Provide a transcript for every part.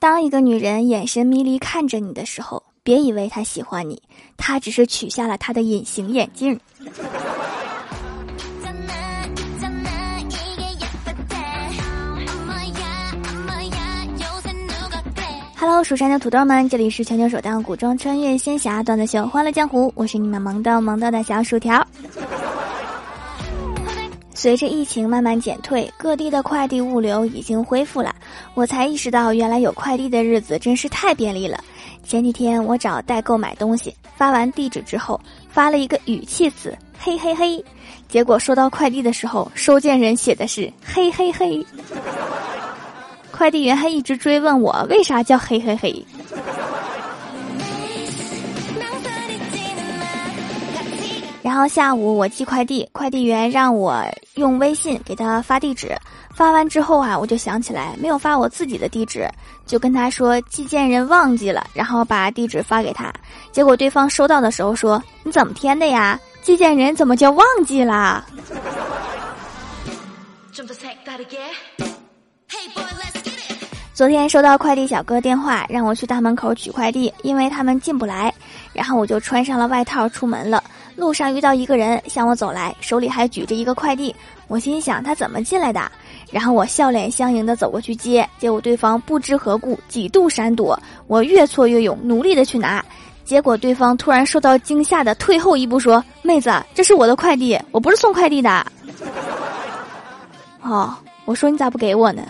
当一个女人眼神迷离看着你的时候，别以为她喜欢你，她只是取下了她的隐形眼镜。Hello，蜀山的土豆们，这里是全球首档古装穿越仙侠段子秀《欢乐江湖》，我是你们萌豆萌豆的小薯条。随着疫情慢慢减退，各地的快递物流已经恢复了。我才意识到，原来有快递的日子真是太便利了。前几天我找代购买东西，发完地址之后，发了一个语气词“嘿嘿嘿”，结果收到快递的时候，收件人写的是“嘿嘿嘿”。快递员还一直追问我为啥叫“嘿嘿嘿”。然后下午我寄快递，快递员让我用微信给他发地址。发完之后啊，我就想起来没有发我自己的地址，就跟他说寄件人忘记了，然后把地址发给他。结果对方收到的时候说：“你怎么填的呀？寄件人怎么就忘记了？”昨天收到快递小哥电话，让我去大门口取快递，因为他们进不来。然后我就穿上了外套出门了。路上遇到一个人向我走来，手里还举着一个快递。我心想他怎么进来的？然后我笑脸相迎的走过去接，结果对方不知何故几度闪躲，我越挫越勇，努力的去拿，结果对方突然受到惊吓的退后一步，说：“妹子，这是我的快递，我不是送快递的。”哦，我说你咋不给我呢？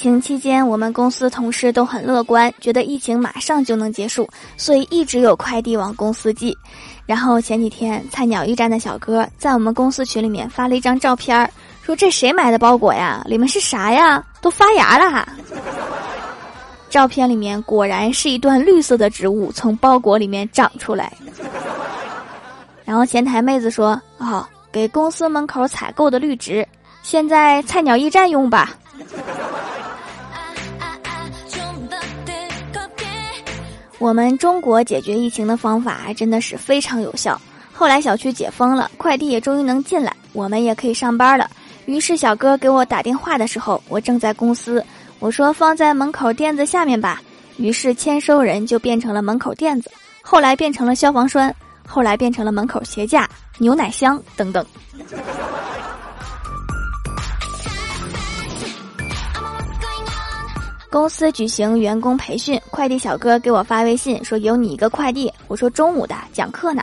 疫情期间，我们公司同事都很乐观，觉得疫情马上就能结束，所以一直有快递往公司寄。然后前几天，菜鸟驿站的小哥在我们公司群里面发了一张照片，说这谁买的包裹呀？里面是啥呀？都发芽了。照片里面果然是一段绿色的植物从包裹里面长出来。然后前台妹子说：“哦，给公司门口采购的绿植，现在菜鸟驿站用吧。”我们中国解决疫情的方法真的是非常有效。后来小区解封了，快递也终于能进来，我们也可以上班了。于是小哥给我打电话的时候，我正在公司，我说放在门口垫子下面吧。于是签收人就变成了门口垫子，后来变成了消防栓，后来变成了门口鞋架、牛奶箱等等。公司举行员工培训，快递小哥给我发微信说有你一个快递。我说中午的讲课呢。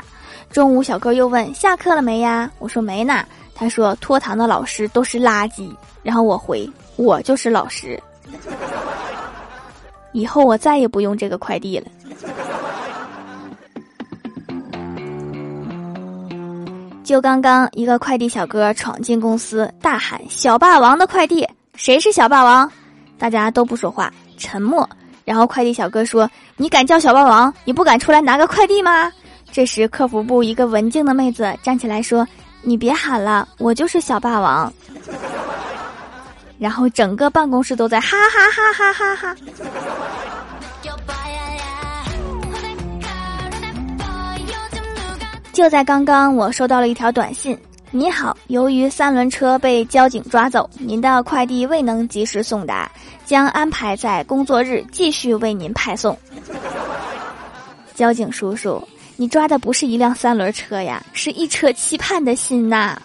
中午小哥又问下课了没呀？我说没呢。他说拖堂的老师都是垃圾。然后我回我就是老师。以后我再也不用这个快递了。就刚刚一个快递小哥闯进公司，大喊小霸王的快递，谁是小霸王？大家都不说话，沉默。然后快递小哥说：“你敢叫小霸王？你不敢出来拿个快递吗？”这时客服部一个文静的妹子站起来说：“你别喊了，我就是小霸王。”然后整个办公室都在哈哈哈哈哈哈。就在刚刚，我收到了一条短信。你好，由于三轮车被交警抓走，您的快递未能及时送达，将安排在工作日继续为您派送。交警叔叔，你抓的不是一辆三轮车呀，是一车期盼的心呐。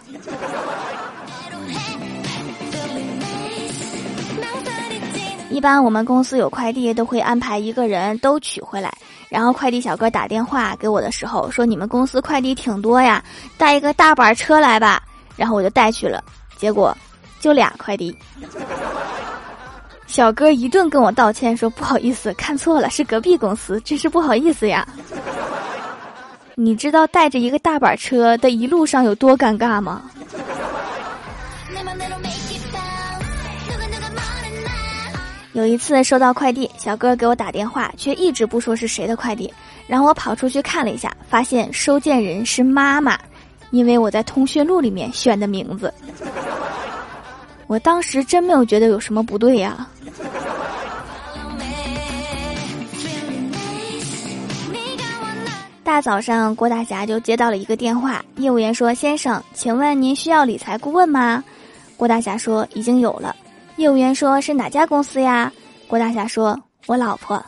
一般我们公司有快递，都会安排一个人都取回来。然后快递小哥打电话给我的时候说：“你们公司快递挺多呀，带一个大板车来吧。”然后我就带去了，结果就俩快递。小哥一顿跟我道歉说：“不好意思，看错了，是隔壁公司，真是不好意思呀。”你知道带着一个大板车的一路上有多尴尬吗？有一次收到快递，小哥给我打电话，却一直不说是谁的快递。然后我跑出去看了一下，发现收件人是妈妈，因为我在通讯录里面选的名字。我当时真没有觉得有什么不对呀。大早上，郭大侠就接到了一个电话，业务员说：“先生，请问您需要理财顾问吗？”郭大侠说已经有了。业务员说是哪家公司呀？郭大侠说我老婆。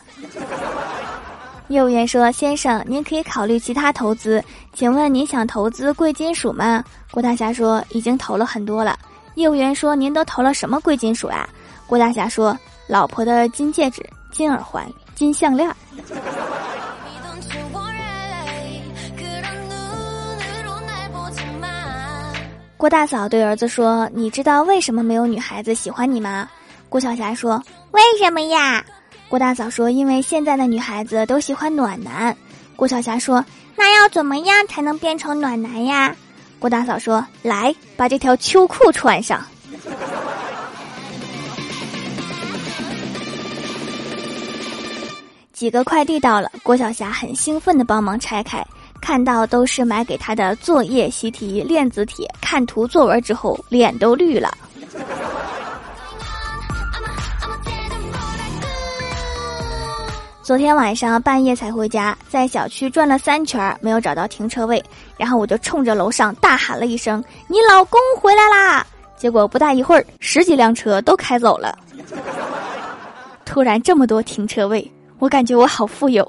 业务员说先生，您可以考虑其他投资，请问您想投资贵金属吗？郭大侠说已经投了很多了。业务员说您都投了什么贵金属啊？郭大侠说老婆的金戒指、金耳环、金项链。郭大嫂对儿子说：“你知道为什么没有女孩子喜欢你吗？”郭晓霞说：“为什么呀？”郭大嫂说：“因为现在的女孩子都喜欢暖男。”郭晓霞说：“那要怎么样才能变成暖男呀？”郭大嫂说：“来，把这条秋裤穿上。”几个快递到了，郭晓霞很兴奋的帮忙拆开。看到都是买给他的作业习题链子帖，看图作文之后脸都绿了。昨天晚上半夜才回家，在小区转了三圈没有找到停车位，然后我就冲着楼上大喊了一声：“你老公回来啦！”结果不大一会儿，十几辆车都开走了。突然这么多停车位，我感觉我好富有。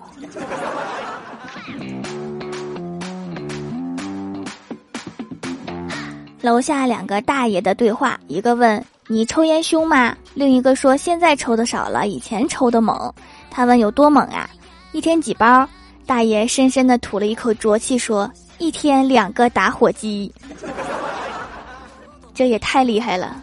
楼下两个大爷的对话，一个问你抽烟凶吗？另一个说现在抽的少了，以前抽的猛。他问有多猛啊？一天几包？大爷深深的吐了一口浊气，说一天两个打火机。这也太厉害了。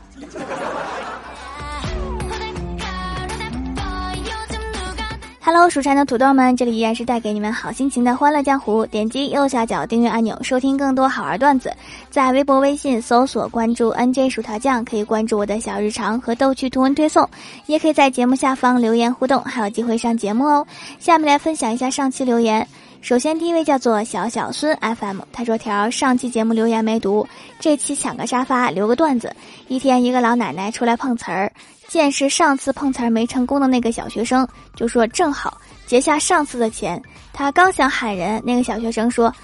Hello，蜀山的土豆们，这里依然是带给你们好心情的欢乐江湖。点击右下角订阅按钮，收听更多好玩段子。在微博、微信搜索关注 NJ 薯条酱，可以关注我的小日常和逗趣图文推送，也可以在节目下方留言互动，还有机会上节目哦。下面来分享一下上期留言。首先，第一位叫做小小孙 FM，他说：“条上期节目留言没读，这期抢个沙发留个段子。一天，一个老奶奶出来碰瓷儿。”见是上次碰瓷儿没成功的那个小学生，就说正好结下上次的钱。他刚想喊人，那个小学生说：“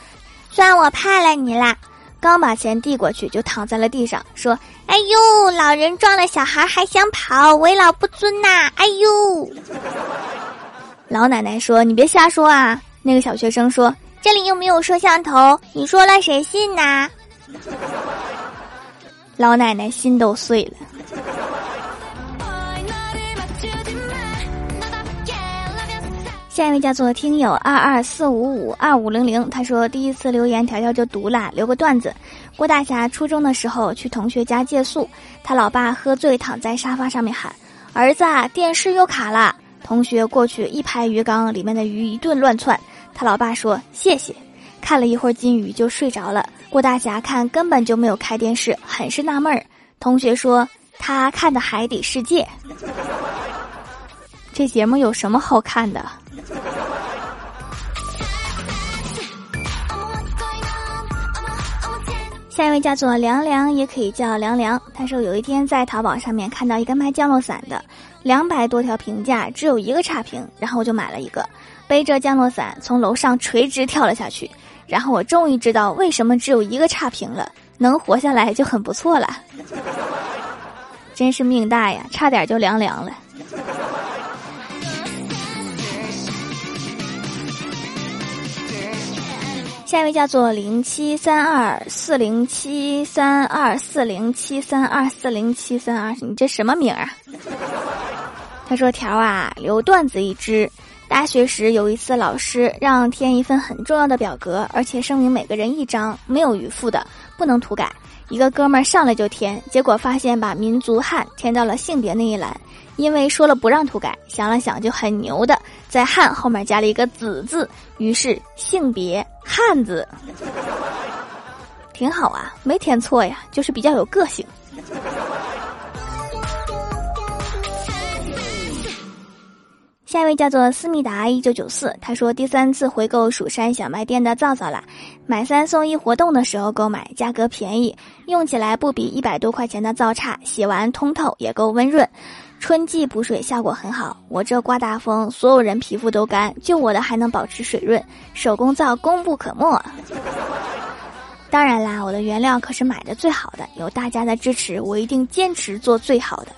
算我派了你啦！”刚把钱递过去，就躺在了地上，说：“哎呦，老人撞了小孩还想跑，为老不尊呐！”哎呦，老奶奶说：“你别瞎说啊！”那个小学生说：“这里又没有摄像头，你说了谁信呐？” 老奶奶心都碎了。下一位叫做听友二二四五五二五零零，他说第一次留言条条就读了，留个段子。郭大侠初中的时候去同学家借宿，他老爸喝醉躺在沙发上面喊：“儿子，电视又卡了。”同学过去一拍鱼缸，里面的鱼一顿乱窜。他老爸说：“谢谢。”看了一会儿金鱼就睡着了。郭大侠看根本就没有开电视，很是纳闷儿。同学说他看的《海底世界》，这节目有什么好看的？下一位叫做凉凉，也可以叫凉凉。他说有一天在淘宝上面看到一个卖降落伞的，两百多条评价，只有一个差评，然后我就买了一个，背着降落伞从楼上垂直跳了下去。然后我终于知道为什么只有一个差评了，能活下来就很不错了。真是命大呀，差点就凉凉了。下一位叫做零七三二四零七三二四零七三二四零七三二，你这什么名啊？他说：“条啊，留段子一支。大学时有一次，老师让填一份很重要的表格，而且声明每个人一张，没有余副的，不能涂改。一个哥们儿上来就填，结果发现把民族汉填到了性别那一栏。”因为说了不让涂改，想了想就很牛的，在汉后面加了一个子字，于是性别汉子，挺好啊，没填错呀，就是比较有个性。下一位叫做思密达一九九四，他说第三次回购蜀山小卖店的皂皂啦，买三送一活动的时候购买，价格便宜，用起来不比一百多块钱的皂差，洗完通透也够温润。春季补水效果很好，我这刮大风，所有人皮肤都干，就我的还能保持水润。手工皂功不可没。当然啦，我的原料可是买的最好的，有大家的支持，我一定坚持做最好的。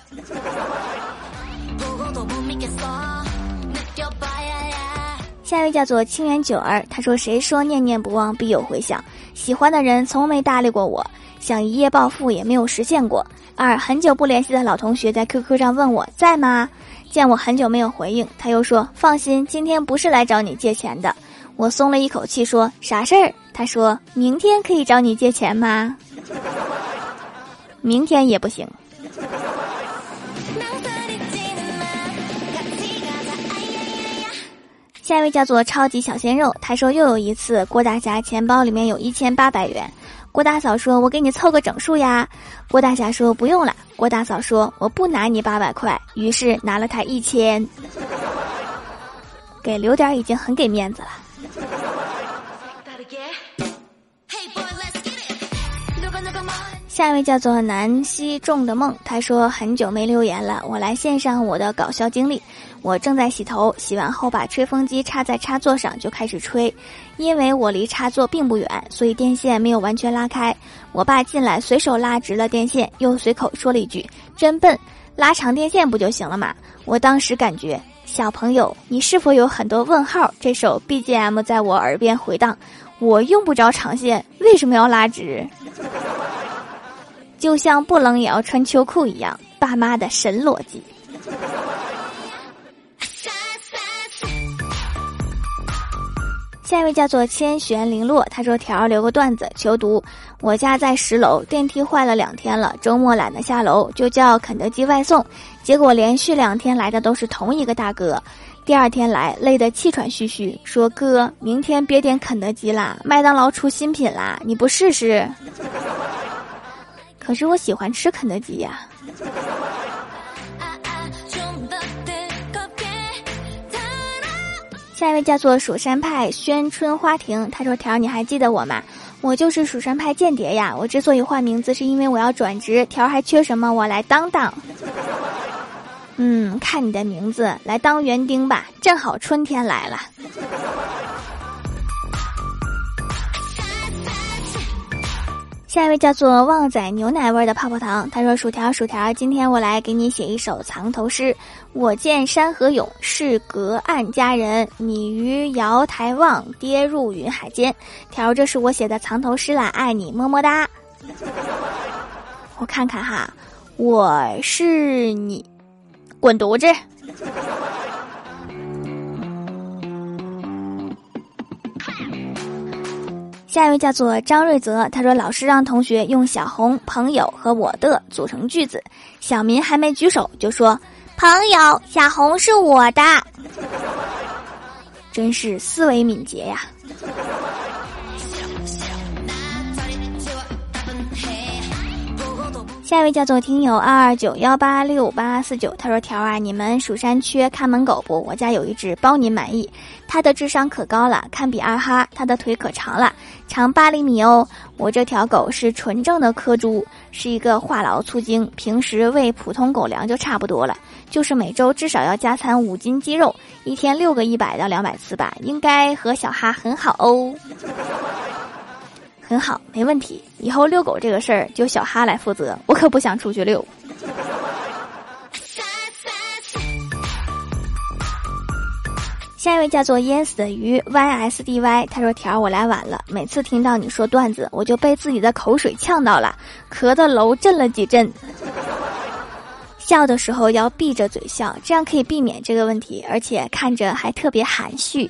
下一位叫做清源九儿，他说：“谁说念念不忘必有回响？喜欢的人从没搭理过我，想一夜暴富也没有实现过。二很久不联系的老同学在 QQ 上问我在吗？见我很久没有回应，他又说：放心，今天不是来找你借钱的。我松了一口气，说啥事儿？他说明天可以找你借钱吗？明天也不行。”下一位叫做超级小鲜肉，他说又有一次郭大侠钱包里面有一千八百元，郭大嫂说：“我给你凑个整数呀。”郭大侠说：“不用了。”郭大嫂说：“我不拿你八百块。”于是拿了他一千，给留点已经很给面子了。下一位叫做南希种的梦，他说很久没留言了，我来献上我的搞笑经历。我正在洗头，洗完后把吹风机插在插座上就开始吹，因为我离插座并不远，所以电线没有完全拉开。我爸进来随手拉直了电线，又随口说了一句：“真笨，拉长电线不就行了嘛？”我当时感觉，小朋友，你是否有很多问号？这首 BGM 在我耳边回荡，我用不着长线，为什么要拉直？就像不冷也要穿秋裤一样，爸妈的神逻辑。下一位叫做千玄零落，他说：“条留个段子，求读。我家在十楼，电梯坏了两天了，周末懒得下楼，就叫肯德基外送。结果连续两天来的都是同一个大哥，第二天来累得气喘吁吁，说哥，明天别点肯德基啦，麦当劳出新品啦，你不试试？”可是我喜欢吃肯德基呀。下一位叫做蜀山派宣春花亭，他说：“条，你还记得我吗？我就是蜀山派间谍呀。我之所以换名字，是因为我要转职。条还缺什么？我来当当。嗯，看你的名字，来当园丁吧，正好春天来了。”下一位叫做旺仔牛奶味的泡泡糖，他说：“薯条，薯条，今天我来给你写一首藏头诗。我见山河勇，是隔岸佳人。你于瑶台望，跌入云海间。条，这是我写的藏头诗啦，爱你，么么哒。我看看哈，我是你，滚犊子。”下一位叫做张瑞泽，他说：“老师让同学用小红、朋友和我的组成句子。”小明还没举手就说：“朋友，小红是我的。”真是思维敏捷呀。下一位叫做听友二二九幺八六八四九，他说：“条啊，你们蜀山缺看门狗不？我家有一只，包您满意。它的智商可高了，堪比二哈。它的腿可长了，长八厘米哦。我这条狗是纯正的科猪，是一个话痨粗精，平时喂普通狗粮就差不多了，就是每周至少要加餐五斤鸡肉，一天六个一百到两百次吧，应该和小哈很好哦。”很好，没问题。以后遛狗这个事儿就小哈来负责，我可不想出去遛。下一位叫做淹死的鱼 ysdy，他说：“条我来晚了，每次听到你说段子，我就被自己的口水呛到了，咳的楼震了几阵。笑的时候要闭着嘴笑，这样可以避免这个问题，而且看着还特别含蓄。”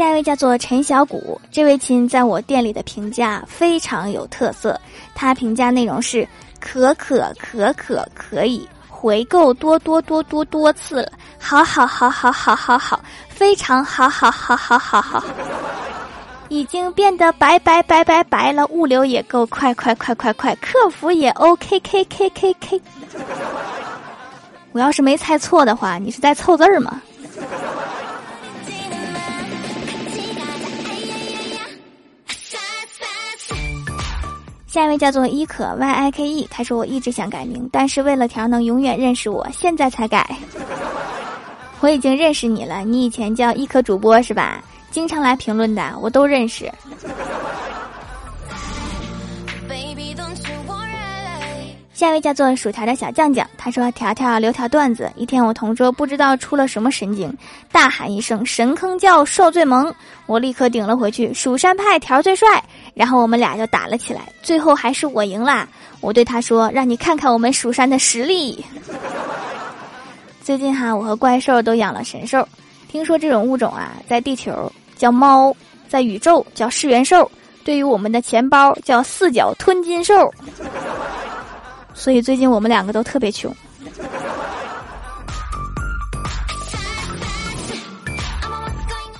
下一位叫做陈小谷，这位亲在我店里的评价非常有特色。他评价内容是：可可可可可以回购多多多多多次了，好好好好好好好，非常好好好好好好，已经变得白白白白白了，物流也够快快快快快，客服也 OK K K K K。我要是没猜错的话，你是在凑字儿吗？下一位叫做伊可 Y I K E，他说我一直想改名，但是为了条能永远认识我，现在才改。我已经认识你了，你以前叫一可主播是吧？经常来评论的，我都认识。下一位叫做薯条的小酱酱，他说：“条条留条段子。一天，我同桌不知道出了什么神经，大喊一声‘神坑教受最萌’，我立刻顶了回去‘蜀山派条最帅’，然后我们俩就打了起来，最后还是我赢了。我对他说：‘让你看看我们蜀山的实力。’最近哈，我和怪兽都养了神兽，听说这种物种啊，在地球叫猫，在宇宙叫噬元兽，对于我们的钱包叫四脚吞金兽。”所以最近我们两个都特别穷。